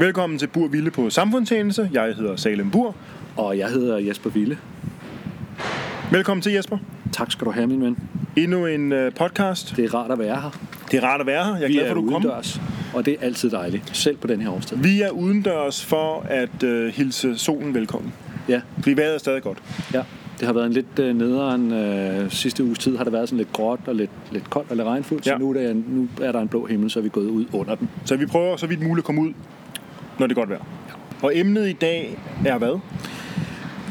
Velkommen til Bur Ville på Samfundstjeneste. Jeg hedder Salem Bur. Og jeg hedder Jesper Ville. Velkommen til Jesper. Tak skal du have, min ven. Endnu en uh, podcast. Det er rart at være her. Det er rart at være her. Jeg er Vi glad for, at du kom. og det er altid dejligt, selv på den her årstid. Vi er udendørs for at uh, hilse solen velkommen. Ja, Fordi vejret er stadig godt. ja. Det har været en lidt øh, nederen øh, sidste uges tid, har det været sådan lidt gråt og lidt, lidt koldt og lidt regnfuldt, Ja. så nu er, der, nu er der en blå himmel, så er vi gået ud under den. Så vi prøver så vidt muligt at komme ud, når det er godt vejr. Og emnet i dag er hvad?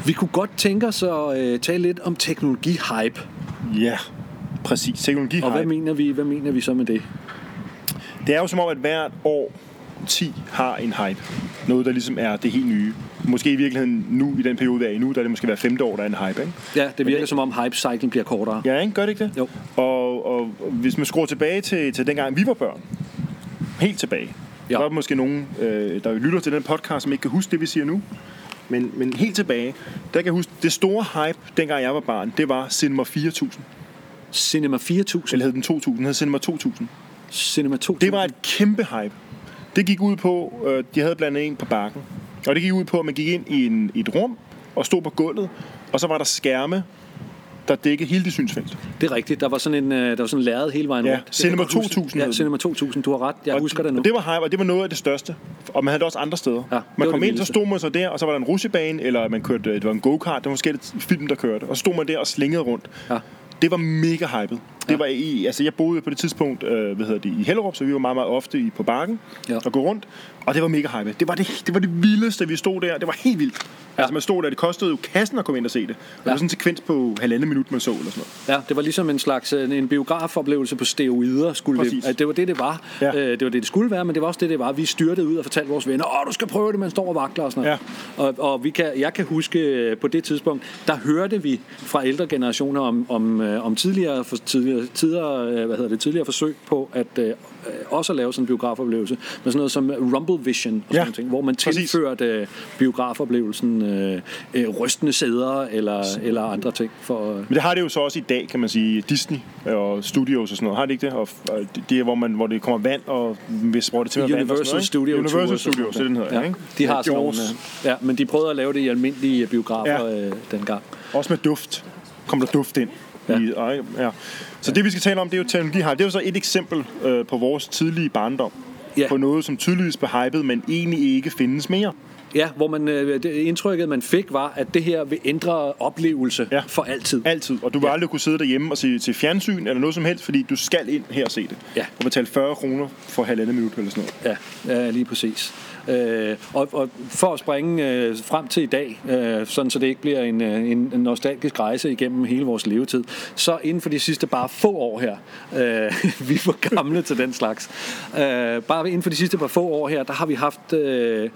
Vi kunne godt tænke os at øh, tale lidt om teknologi-hype. Ja, præcis. Teknologi Og hvad mener, vi, hvad mener vi så med det? Det er jo som om, at hvert år 10 har en hype. Noget, der ligesom er det helt nye. Måske i virkeligheden nu, i den periode, vi er i nu, der er det måske hver femte år, der er en hype, ikke? Ja, det virker det- som om hype-cyclen bliver kortere. Ja, ikke? Gør det ikke det? Jo. Og, og hvis man skruer tilbage til, til dengang, vi var børn, helt tilbage, Ja. der er måske nogen, øh, der lytter til den podcast, som ikke kan huske det, vi siger nu. Men, men helt tilbage, der kan jeg huske, det store hype, dengang jeg var barn, det var Cinema 4000. Cinema 4000, Eller hed den 2000, den hed Cinema 2000. Cinema 2000. Det var et kæmpe hype. Det gik ud på, øh, de havde blandt andet en på bakken. Og det gik ud på, at man gik ind i, en, i et rum og stod på gulvet, og så var der skærme, der dækkede hele det synsfelt. Det er rigtigt. Der var sådan en, øh, der var sådan en lærred hele vejen Ja, rundt. Cinema jeg godt huske. 2000 hed Ja. Cinema 2000. Du har ret. Jeg og husker det nu. Det var hype, og det var noget af det største. Og man havde det også andre steder. Ja, man kom ind, så stod man så der, og så var der en rutsjebane, eller man kørte, det var en go-kart, det var forskellige film, der kørte. Og så stod man der og slingede rundt. Ja. Det var mega hypet. Det Ja. var i, altså jeg boede på det tidspunkt, øh, hvad hedder det, i Hellerup, så vi var meget, meget ofte i, på bakken Ja. og gå rundt. Og det var mega hypet. Det var det, det var det vildeste, vi stod der. Det var helt vildt. Ja. Altså man stod der, det kostede jo kassen at komme ind og se det. Og det Ja. var sådan en sekvens på halvandet minut, man så eller sådan noget. Ja, det var ligesom en slags øh, en biografoplevelse på steroider. Skulle Præcis. det, det var det, det var. Ja. Øh, det var det, det skulle være, men det var også det, det var. Vi styrtede ud og fortalte vores venner, åh, du skal prøve det, man står og vakler og sådan noget. Og, og vi kan, jeg kan huske øh, på det tidspunkt, der hørte vi fra ældre generationer om, om, om tidligere, for, tidligere, tidligere, øh, hvad hedder det, tidligere forsøg på at øh, øh, også at lave sådan en biografoplevelse med sådan noget som Rumble Vision og sådan Ja, ting, hvor man tilførte øh, biografoplevelsen øh, øh, rystende sæder eller, eller andre ting. For, øh, Men det har det jo så også i dag, kan man sige. Disney og studios og sådan noget. Har det ikke det? Og, og det er, hvor, man, hvor det kommer vand, og hvis det til vand og Universal sådan noget? Studio Universal Tours Studios, det sådan den hedder, ja. ikke? De har sådan nogle, øh, ja, men de prøvede at lave det i almindelige biografer Ja. øh, dengang. Også med duft. Kom der duft ind. Ja. I, og, ja. Så det vi skal tale om, det er jo teknologi. Det er jo så et eksempel øh, på vores tidlige barndom. Ja. På noget, som tydeligvis blev hypet, men egentlig ikke findes mere. Ja, hvor man, øh, det, indtrykket, man fik, var, at det her vil ændre oplevelse Ja. for altid. Altid. Og du vil Ja. aldrig kunne sidde derhjemme og se til fjernsyn eller noget som helst, fordi du skal ind her og se det. Ja. Og betale 40 kroner for halvandet minut eller sådan noget. Ja, ja lige præcis. Øh, og, og for at springe øh, frem til i dag, øh, sådan så det ikke bliver en, øh, en, nostalgisk rejse igennem hele vores levetid, så inden for de sidste bare få år her, øh, vi er for gamle til den slags, øh, bare inden for de sidste par få år her, der har vi haft øh,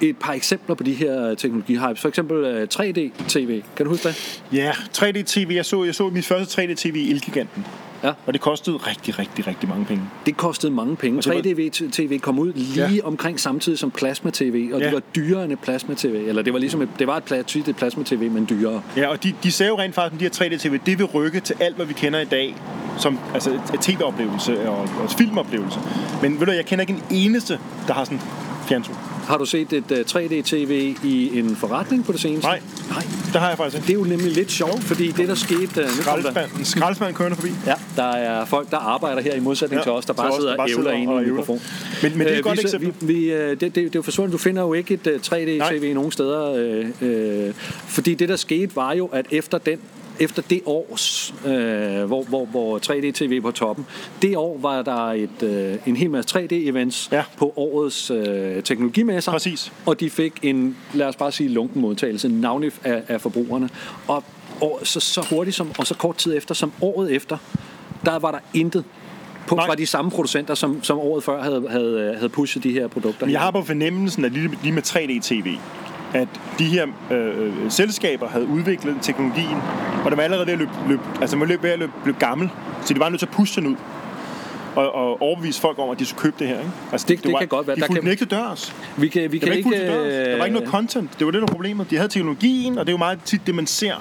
et par eksempler på de her øh, teknologihypes. For eksempel øh, 3D-TV. Kan du huske det? Ja, 3D-TV. Jeg så, jeg så mit første 3D-TV i Elgiganten. Ja. Og det kostede rigtig, rigtig, rigtig mange penge. Det kostede mange penge. det var- 3D-TV kom ud lige Ja. omkring samtidig som plasma-TV, og Ja. det var dyrere end plasma-TV. Eller det var ligesom et, det var et, tydeligt plasma-TV, men dyrere. Ja, og de, de sagde jo rent faktisk, at de her 3D-TV, det vil rykke til alt, hvad vi kender i dag, som altså tv-oplevelse og, og filmoplevelse. Men ved du, jeg kender ikke en eneste, der har sådan fjernsyn. Har du set et uh, 3D-TV i en forretning på det seneste? Nej. Nej. Det har jeg faktisk ikke. Det er jo nemlig lidt sjovt, fordi det der skete... Uh, der, Skraldespand, kørende forbi. ja, der er folk, der arbejder her i modsætning Ja, til os, der bare sidder og ævler ind i en mikrofon. Men- men det er et Øh, godt vi, eksempel. Vi, vi, øh, det, det, det er jo forsvundet. Du finder jo ikke et uh, 3D-TV nogen steder. Øh, øh, fordi det, der skete, var jo, at efter den efter det års, øh, hvor, hvor, hvor 3D-TV på toppen, det år var der et, øh, en hel masse 3D-events Ja. på årets øh, teknologimesser. Præcis. Og de fik en, lad os bare sige, lunken modtagelse, navnlig af, af forbrugerne. Og, og så, så hurtigt som, og så kort tid efter, som året efter, der var der intet på, Nej. fra de samme producenter, som, som året før havde, havde, havde pushet de her produkter. Men jeg har på fornemmelsen, at lige, lige med 3D-TV, at de her øh, selskaber havde udviklet teknologien, og den var allerede ved at løbe, løbe, altså var løbe, ved at løbe, løbe gammel, så de var nødt til at pushe den ud. Og, og overbevise folk om, at de skulle købe det her. Ikke? Altså, Det- det var, kan godt være. De Der fulgte kan- ikke til dørs. vi kan, vi Det kan ikke til dørs. Der var ikke noget øh, content. Det var det, der var problemet. De havde teknologien, og det er jo meget tit det, man ser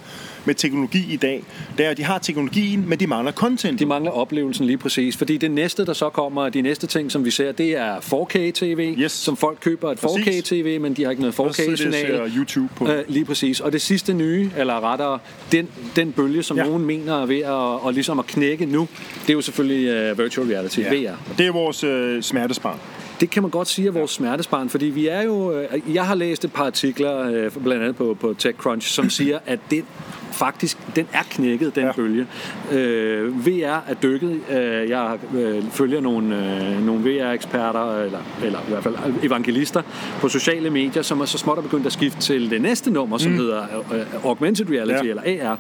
med teknologi i dag, det er, at de har teknologien, men de mangler content. De mangler oplevelsen lige præcis, fordi det næste, der så kommer, de næste ting, som vi ser, det er 4K-TV, Yes. som folk køber et Præcis. 4K-TV, men de har ikke noget Og så sidder de og 4K-signal. ser YouTube på. Øh, lige præcis. Og det sidste nye, eller rettere, den, den bølge, som Ja. nogen mener er ved at, og ligesom at knække nu, det er jo selvfølgelig uh, virtual reality, ja. VR. Det er vores øh, smertesbarn. Det kan man godt sige er vores smertesbarn, fordi vi er jo... øh, Jeg har læst et par artikler, øh, blandt andet på, på TechCrunch, som siger, at det faktisk, den er knækket, den Ja. bølge. Øh, VR er dykket. Øh, jeg øh, følger nogle, øh, nogle VR-eksperter, eller, eller i hvert fald evangelister, på sociale medier, som er så småt er begyndt at skifte til det næste nummer, som hedder øh, Augmented Reality, Ja. eller AR.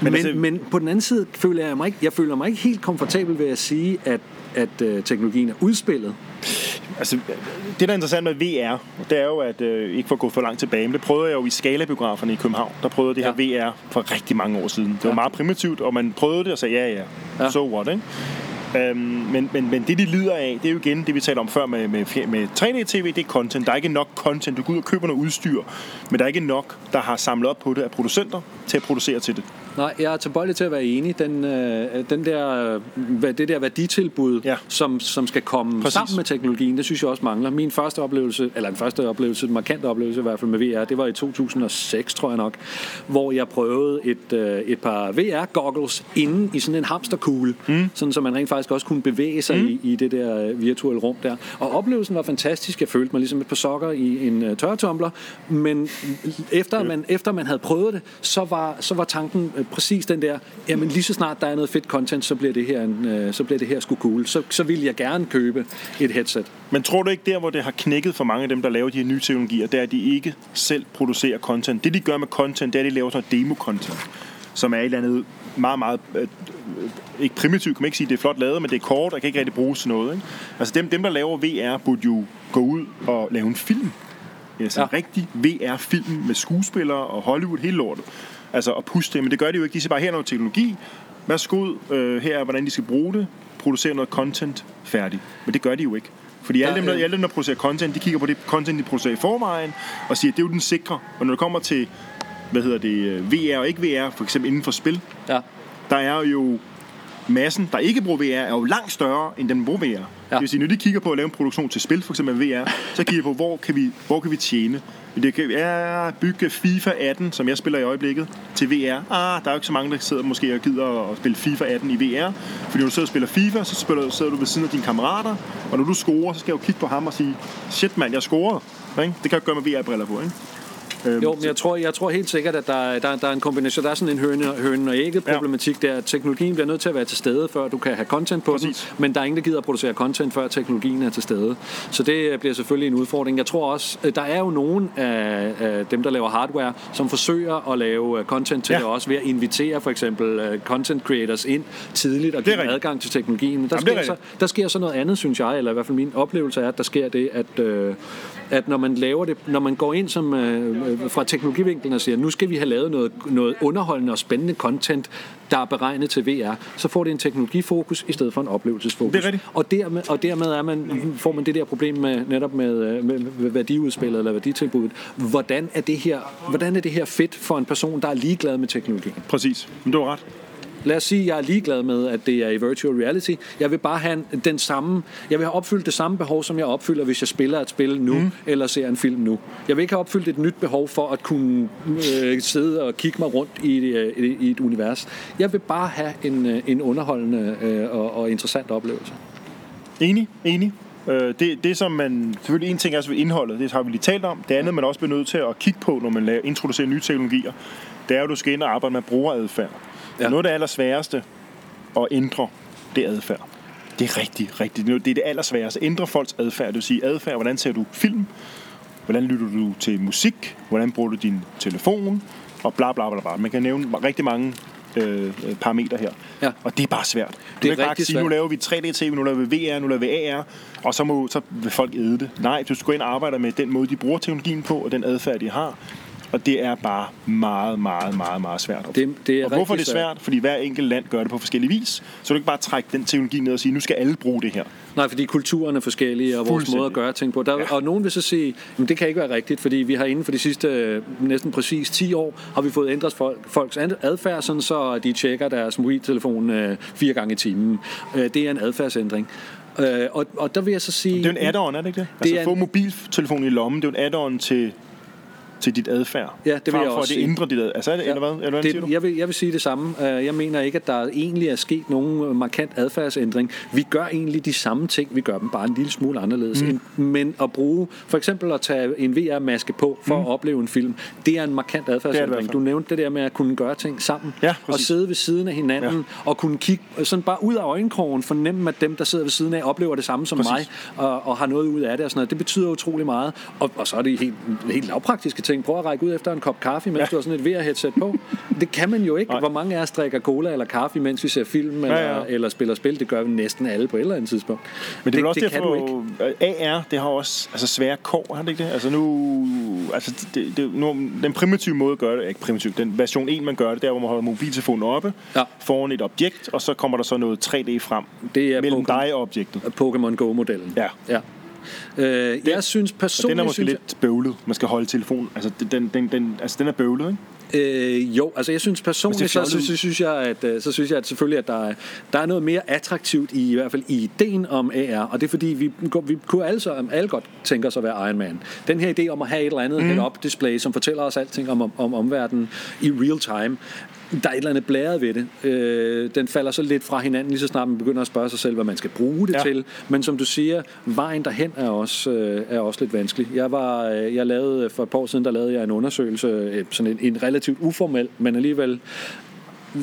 Men Men, altså- men på den anden side føler jeg mig ikke, jeg føler mig ikke helt komfortabel ved at sige, at, at øh, teknologien er udspillet. Altså, det, der er interessant med VR, det er jo, at øh, ikke for at gå for langt tilbage, men det prøvede jeg jo i Skala-biograferne i København. Der prøvede det her VR for rigtig mange år siden. Det var Ja. meget primitivt, og man prøvede det og sagde, ja, ja, Ja. so what, ikke? Øhm, men, men, men det, de lider af, det er jo igen det, vi talte om før med, med, med 3D-TV, det er content. Der er ikke nok content. Du går ud og køber noget udstyr, men der er ikke nok, der har samlet op på det af producenter til at producere til det. Nej, jeg er tilbøjelig til at være enig. Den, øh, den der, øh, det der værditilbud, Ja. som, som skal komme. Præcis. sammen med teknologien, det synes jeg også mangler. Min første oplevelse, eller en første oplevelse, en markant oplevelse i hvert fald med VR, det var i 2006, tror jeg nok, hvor jeg prøvede et, øh, et par VR-goggles inde i sådan en hamsterkugle, mm. sådan så man rent faktisk også kunne bevæge sig mm. i, i det der øh, virtuelle rum der. Og oplevelsen var fantastisk. Jeg følte mig ligesom et par sokker i en uh, tørretumbler, men efter man, efter man havde prøvet det, så var, så var tanken øh, præcis den der, jamen lige så snart der er noget fedt content, så bliver det her, en, øh, så bliver det her sgu cool. Så, så vil jeg gerne købe et headset. Men tror du ikke der, hvor det har knækket for mange af dem, der laver de her nye teknologier, det er, at de ikke selv producerer content. Det, de gør med content, det er, at de laver sådan demo-content, som er et eller andet meget, meget... Øh, ikke primitivt, kan man ikke sige, det er flot lavet, men det er kort, og kan ikke rigtig bruges til noget. Ikke? Altså dem, dem, der laver VR, burde jo gå ud og lave en film. Altså ja. en Ja. rigtig VR-film med skuespillere og Hollywood, hele lortet. Altså at puste det, men det gør de jo ikke. De siger bare, her er noget teknologi, værsgo ud, øh, her er, hvordan de skal bruge det, producere noget content, færdig. Men det gør de jo ikke. Fordi alle Der, dem, der, alle dem, der producerer content, de kigger på det content, de producerer i forvejen, og siger, at det er jo den sikre. Og når det kommer til, hvad hedder det, øh, VR og ikke VR, for eksempel inden for spil, Ja. der er jo massen, der ikke bruger VR, er jo langt større, end den, bruger VR. Ja. Det vil sige, når de kigger på at lave en produktion til spil, for eksempel VR, så kigger de på, hvor kan vi, hvor kan vi tjene. Det kan at bygge FIFA 18, som jeg spiller i øjeblikket, til VR. Ah, der er jo ikke så mange, der sidder måske og gider at spille FIFA 18 i VR. Fordi når du sidder og spiller FIFA, så spiller, sidder du ved siden af dine kammerater, og når du scorer, så skal jeg jo kigge på ham og sige, shit mand, jeg scorede. Ikke? Det kan jeg gøre med VR-briller på, ikke? Øhm, Jo, men jeg tror, jeg tror helt sikkert, at der, er- der, der er en kombination. Der er sådan en høne, høne og ægget problematik der. at Teknologien bliver nødt til at være til stede, før du kan have content på Præcis. den. Men der er ingen, der gider at producere content, før teknologien er til stede. Så det bliver selvfølgelig en udfordring. Jeg tror også, øh, der er jo nogen af, af dem, der laver hardware, som forsøger at lave øh, content til Ja. ja. det også ved at invitere for eksempel øh, content creators ind tidligt og give adgang til teknologien. Men Der, Jamen, er sker så, der sker så noget andet, synes jeg, eller i hvert fald min oplevelse er, at der sker det, at, øh, at når man laver det, når man går ind som øh, øh, fra teknologivinklen og siger, nu skal vi have lavet noget, noget underholdende og spændende content, der er beregnet til VR, så får det en teknologifokus i stedet for en oplevelsesfokus. Det er rigtigt. Og dermed, og dermed er man, får man det der problem med netop med, øh, med, med værdiudspillet eller værditilbuddet. Hvordan er, det her, hvordan er det her fedt for en person, der er ligeglad med teknologien? Præcis. Men du har ret. Lad os sige, at jeg er ligeglad med, at det er i virtual reality. Jeg vil bare have en- den samme, jeg vil have opfyldt det samme behov, som jeg opfylder, hvis jeg spiller et spil nu, mm. eller ser en film nu. Jeg vil ikke have opfyldt et nyt behov for at kunne øh, sidde og kigge mig rundt i, et, øh, i et univers. Jeg vil bare have en, øh, en underholdende øh, og, og interessant oplevelse. Enig, enig. Øh, det, det som man, selvfølgelig en ting er ved indholdet, det har vi lige talt om. Det andet, man også bliver nødt til at kigge på, når man laver, introducerer nye teknologier, det er jo, at du skal ind og arbejde med brugeradfærd. Ja. Noget af det allersværeste at ændre, det er adfærd. Det er rigtig, rigtig. Det er det allersværeste. Ændre folks adfærd. Det vil sige adfærd, hvordan ser du film? Hvordan lytter du til musik? Hvordan bruger du din telefon? Og bla bla bla bla. Man kan nævne rigtig mange øh, øh, parametre her. Ja. Og det er bare svært. Du Det er kan ikke bare sige, nu laver vi 3D-TV, nu laver vi VR, nu laver vi AR, og så, må, så vil folk æde det. Nej, du skal gå ind og arbejde med den måde, de bruger teknologien på, og den adfærd, de har. Og det er bare meget, meget, meget, meget svært. Det, det er og hvorfor er det svært? Fordi hver enkelt land gør det på forskellige vis. Så du kan ikke bare trække den teknologi ned og sige, nu skal alle bruge det her. Nej, fordi kulturen er forskellige, og vores måde at gøre ting på. Der, ja. Og nogen vil så sige, at det kan ikke være rigtigt, fordi vi har inden for de sidste øh, næsten præcis 10 år, har vi fået ændret folk, folks ad- adfærd, sådan så de tjekker deres mobiltelefon øh, fire gange i timen. Øh, det er en adfærdsændring. Øh, og, og der vil jeg så sige... Det er en add-on, er det ikke det? Altså er at få en- mobiltelefonen i lommen, det er en add-on til, til dit adfærd. Ja, det vil jeg for, også at det sige. ændrer dit adfærd. Altså, er det, eller hvad? Eller hvad siger du? det, jeg, vil, jeg vil sige det samme. Øh, Jeg mener ikke, at der egentlig er sket nogen markant adfærdsændring. Vi gør egentlig de samme ting, vi gør dem bare en lille smule anderledes. Mm. Men at bruge, for eksempel at tage en VR-maske på for mm. at opleve en film, det er en markant adfærdsændring. Du nævnte det der med at kunne gøre ting sammen. Ja, og sidde ved siden af hinanden, ja. og kunne kigge sådan bare ud af øjenkrogen, fornemme, at dem, der sidder ved siden af, oplever det samme som Præcis. mig, og, og har noget ud af det og sådan noget. Det betyder utrolig meget. Og, og så er det helt, helt lavpraktiske ting. Prøv at række ud efter en kop kaffe, mens ja. Du har sådan et VR-headset på. Det kan man jo ikke. Nej. Hvor mange af os drikker cola eller kaffe, mens vi ser film eller, Ja, ja. eller spiller spil? Det gør vi næsten alle på et eller andet tidspunkt. Men det, vel også det kan du ikke. derfor, AR, det har også altså, svære kår, har det ikke det? Altså nu, altså det, det, nu, den primitive måde at gøre det, ikke primitiv, den version 1, man gør det, der hvor man holder mobiltelefonen oppe, Ja. foran et objekt, og så kommer der så noget 3D frem Det er mellem Pokémon. dig og objektet. Pokémon Go-modellen. Ja. ja. Øh, jeg synes Og den personligt... er måske synes lidt bøvlet, man skal holde telefonen. Altså den, den, den, altså, den er bøvlet, ikke? Øh, jo, altså jeg synes personligt, det er så, så, så, synes jeg, at, øh, så synes jeg at selvfølgelig, at der er, der er noget mere attraktivt i, i hvert fald i ideen om AR, og det er fordi, vi, vi kunne alle, så, alle godt tænke os at være Iron Man. Den her idé om at have et eller andet mm. head-up display, som fortæller os alting om, om, om omverdenen i real time, der er et eller andet blæret ved det. Øh, den falder så lidt fra hinanden, lige så snart man begynder at spørge sig selv, hvad man skal bruge det ja. Til. Men som du siger, vejen derhen er også, øh, er også lidt vanskelig. Jeg, var, øh, jeg lavede, for et par år siden, der lavede jeg en undersøgelse, øh, sådan en, en relativt uformel, men alligevel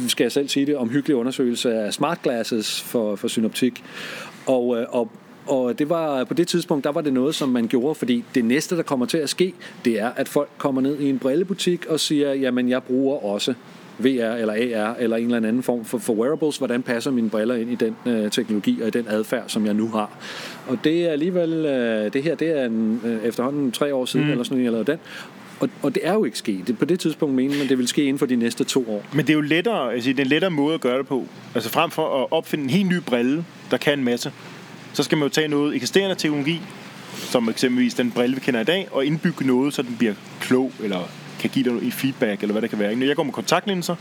skal jeg selv sige det, omhyggelig undersøgelse af smart glasses for, for synoptik. Og, øh, og og det var, på det tidspunkt, der var det noget, som man gjorde, fordi det næste, der kommer til at ske, det er, at folk kommer ned i en brillebutik og siger, jamen jeg bruger også VR eller AR eller en eller anden form for, for wearables, hvordan passer mine briller ind i den øh, teknologi og i den adfærd, som jeg nu har. Og det er alligevel, øh, det her, det er en, øh, efterhånden tre år siden, mm. eller sådan noget, jeg lavede den. Og, og det er jo ikke sket. På det tidspunkt mener man, det vil ske inden for de næste to år. Men det er jo lettere, altså, det er en lettere måde at gøre det på. Altså frem for at opfinde en helt ny brille, der kan en masse, så skal man jo tage noget eksisterende teknologi, som eksempelvis den brille, vi kender i dag, og indbygge noget, så den bliver klog, eller kan give dig noget feedback, eller hvad det kan være. ikke? Når jeg går med kontaktlinser,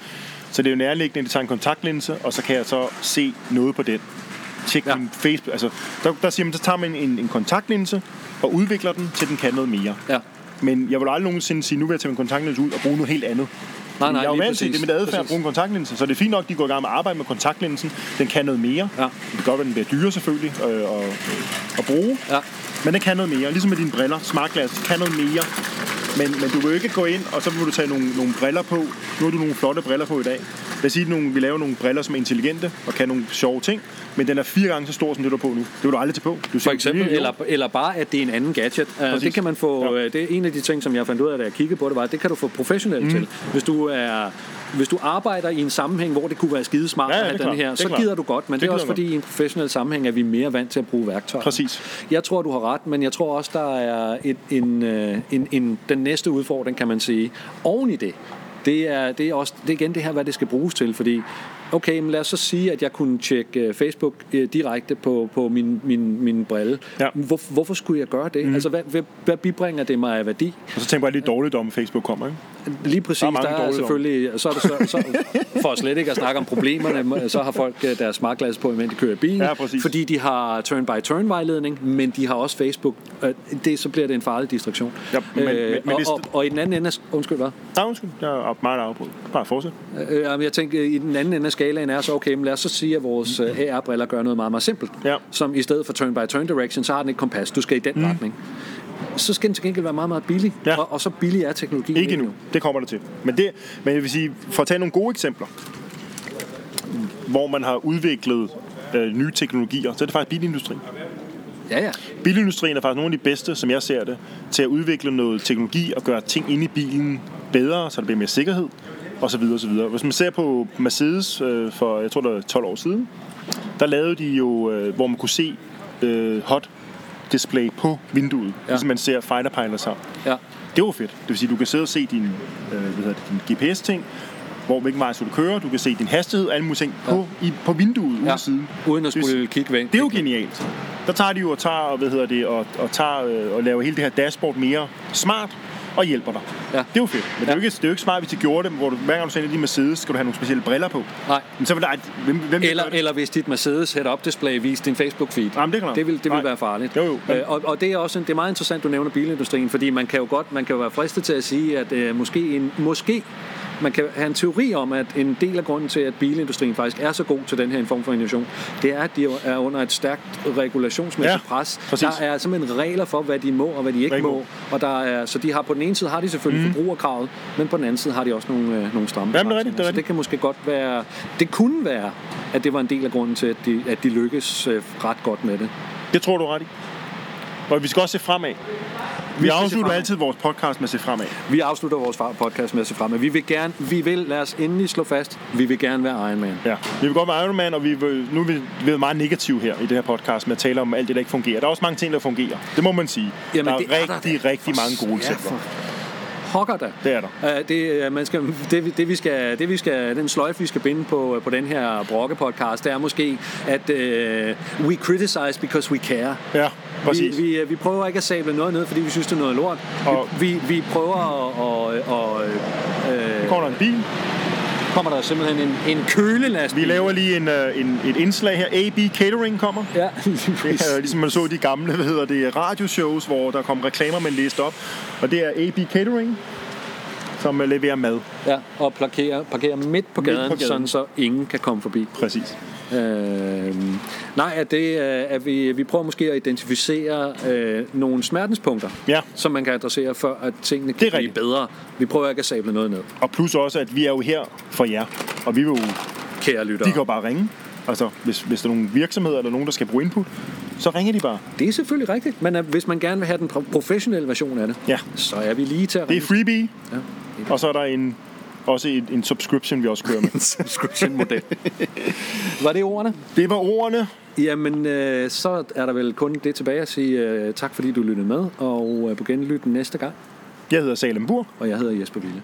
så det er jo nærliggende, at jeg tager en kontaktlinse, og så kan jeg så se noget på den. Tjek Ja. min Facebook. Altså, der, der siger man, så tager man en, en kontaktlinse, og udvikler den, til den kan noget mere. Ja. Men jeg vil aldrig nogensinde sige, nu vil jeg tage min kontaktlinse ud og bruge noget helt andet. Nej, nej, jeg er jo vant til, det er mit adfærd at bruge en kontaktlinse, så det er fint nok, at de går i gang med at arbejde med kontaktlinsen. Den kan noget mere. Ja. Det kan godt være, den bliver dyre selvfølgelig øh, at, at bruge. Ja. Men den kan noget mere. Ligesom med dine briller. Smartglass kan noget mere. Men, men du vil jo ikke gå ind, og så vil du tage nogle, nogle briller på. Nu har du nogle flotte briller på i dag. Lad os sige, at nogle, vi laver nogle briller, som er intelligente og kan nogle sjove ting. Men den er fire gange så stor, som det du har på nu. Det vil du aldrig tage på. Du For eksempel, "Lille eller, eller bare, at det er en anden gadget. Uh, Præcis. det kan man få, Ja. ja. det er en af de ting, som jeg fandt ud af, da jeg kiggede på det, var, at det kan du få professionelt mm. til. Hvis du er hvis du arbejder i en sammenhæng, hvor det kunne være skidesmart Ja, ja, at have er den klart. her, så er gider du godt, men det, Det er også fordi, i en professionel sammenhæng er vi mere vant til at bruge værktøjer. Præcis. Jeg tror, du har ret, men jeg tror også, der er et, en, øh, en, en, den næste udfordring, kan man sige, oven i det. Det er, det er også det er igen det her, hvad det skal bruges til, fordi okay, men lad os så sige, at jeg kunne tjekke øh, Facebook øh, direkte på, på min, min, min brille. Ja. Hvor, hvorfor skulle jeg gøre det? Mm. Altså, hvad, hvad, hvad bibringer det mig af værdi? Og så tænker jeg bare lidt dårligt om, Facebook kommer, ikke? Lige præcis, Der er der er, selvfølgelig, så er det så, så, for slet ikke at snakke om problemerne, så har folk øh, deres smartglas på, mens de kører bil, Ja, præcis. fordi de har turn-by-turn vejledning, men de har også Facebook. Øh, Det, så bliver det en farlig distraktion. Ja, men- øh, men og, og, og, i den anden ende af, undskyld hvad? Nej, undskyld. Jeg er meget afbrudt. Bare fortsæt. Øh, jamen, jeg tænker, i den anden ende af skalaen er så, okay, men lad os så sige, at vores øh, AR-briller gør noget meget, meget simpelt. Ja. Som i stedet for turn-by-turn direction, så har den et kompas. Du skal i den mm. retning. Så skal den til gengæld være meget, meget billig. Ja. Og, og så billig er teknologien Ikke endnu. Det kommer der til. Men, det, men jeg vil sige, for at tage nogle gode eksempler, hvor man har udviklet øh, nye teknologier, så er det faktisk bilindustrien. Ja, ja. Bilindustrien er faktisk nogle af de bedste, som jeg ser det, til at udvikle noget teknologi og gøre ting inde i bilen bedre, så der bliver mere sikkerhed, og så videre, og så videre. Hvis man ser på Mercedes øh, for, jeg tror det var 12 år siden, der lavede de jo, øh, hvor man kunne se øh, hot display på vinduet, ja. ligesom man ser fighter pilots har. Ja. Det var fedt. Det vil sige, du kan sidde og se din, øh, hvad hedder det, din GPS-ting, hvor hvilken vej skal du køre, du kan se din hastighed, alle mulige ting på, i, på vinduet ude ja. ja. siden. Uden at Det skulle kigge væk. Det er jo genialt. Der tager de jo og tager, og, hvad hedder det, og, og, tager, øh, og laver hele det her dashboard mere smart og hjælper dig. Ja. Det er jo fedt. Men det, er jo ikke, det er jo ikke smart, hvis de gjorde det, hvor du, hver gang du sender de Mercedes, skal du have nogle specielle briller på. Nej. Men så vil der, hvem, hvem Eller, det? eller hvis dit Mercedes head-up display viste din Facebook-feed. Jamen, det kan det vil, det vil Nej. være farligt. Jo, jo. Øh, og, og det er også en, det er meget interessant, du nævner bilindustrien, fordi man kan jo godt man kan jo være fristet til at sige, at øh, måske, en, måske man kan have en teori om, at en del af grunden til, at bilindustrien faktisk er så god til den her form for innovation, det er, at de er under et stærkt regulationsmæssigt Ja, pres. præcis. Der er simpelthen regler for, hvad de må og hvad de ikke må. Og der er, så de har på den ene side har de selvfølgelig mm. forbrugerkravet, men på den anden side har de også nogle, øh, nogle stramme Jamen, det er rigtigt, det er rigtigt. det kan måske godt være, det kunne være, at det var en del af grunden til, at de, at de lykkes øh, ret godt med det. Det tror du ret i. Og vi skal også se fremad. Vi, se afslutter fremad. altid vores podcast med at se fremad. Vi afslutter vores podcast med at se frem. Vi vil gerne, vi vil, lad os endelig slå fast, vi vil gerne være Iron Man. Ja. Vi vil godt være Iron Man, og vi vil, nu er vi, vi er meget negative her i det her podcast med at tale om alt det, der ikke fungerer. Der er også mange ting, der fungerer. Det må man sige. Jamen, der er det er der rigtig, da. rigtig mange gode Ja, Hokker da. Det er der. Uh, det, uh, man skal, det, vi- det, vi skal, det vi skal, den sløjfe, vi skal binde på, på den her brokke-podcast, det er måske, at uh, we criticize because we care. Ja, præcis. Vi, vi, vi prøver ikke at sable noget ned, fordi vi synes, det er noget lort. Og- Vi, vi, vi prøver at... at, at øh, Kommer der en bil? Kommer der simpelthen en, en kølelast. Vi laver lige en, øh, en, et indslag her. AB Catering kommer. Ja, Det er ligesom man så de gamle, hvad hedder det, radioshows, hvor der kom reklamer, man læste op. Og det er AB Catering, som øh, leverer mad. ja, og parkerer, parkerer midt på Midt gaden, på gaden. sådan så ingen kan komme forbi. Præcis. Øh, nej, at, det, er, at vi, vi prøver måske at identificere øh, nogle smertenspunkter, Ja. som man kan adressere, før at tingene kan blive rigtigt. bedre. Vi prøver ikke at sable noget ned, Og plus også, at vi er jo her for jer. Og vi vil jo, kære lyttere. de kan jo bare ringe. Altså, hvis, hvis der er nogle virksomheder eller nogen, der skal bruge input, så ringer de bare. Det er selvfølgelig rigtigt, men hvis man gerne vil have den pro- professionelle version af det, Ja. så er vi lige til at Det er ringe. freebie, Ja. Og så er der en, også en, en subscription, vi også kører med. subscription-model. Var det ordene? Det var ordene. Jamen, øh, så er der vel kun det tilbage at sige øh, tak, fordi du lyttede med, og øh, på genlyt næste gang. Jeg hedder Salem Bur. Og jeg hedder Jesper Ville.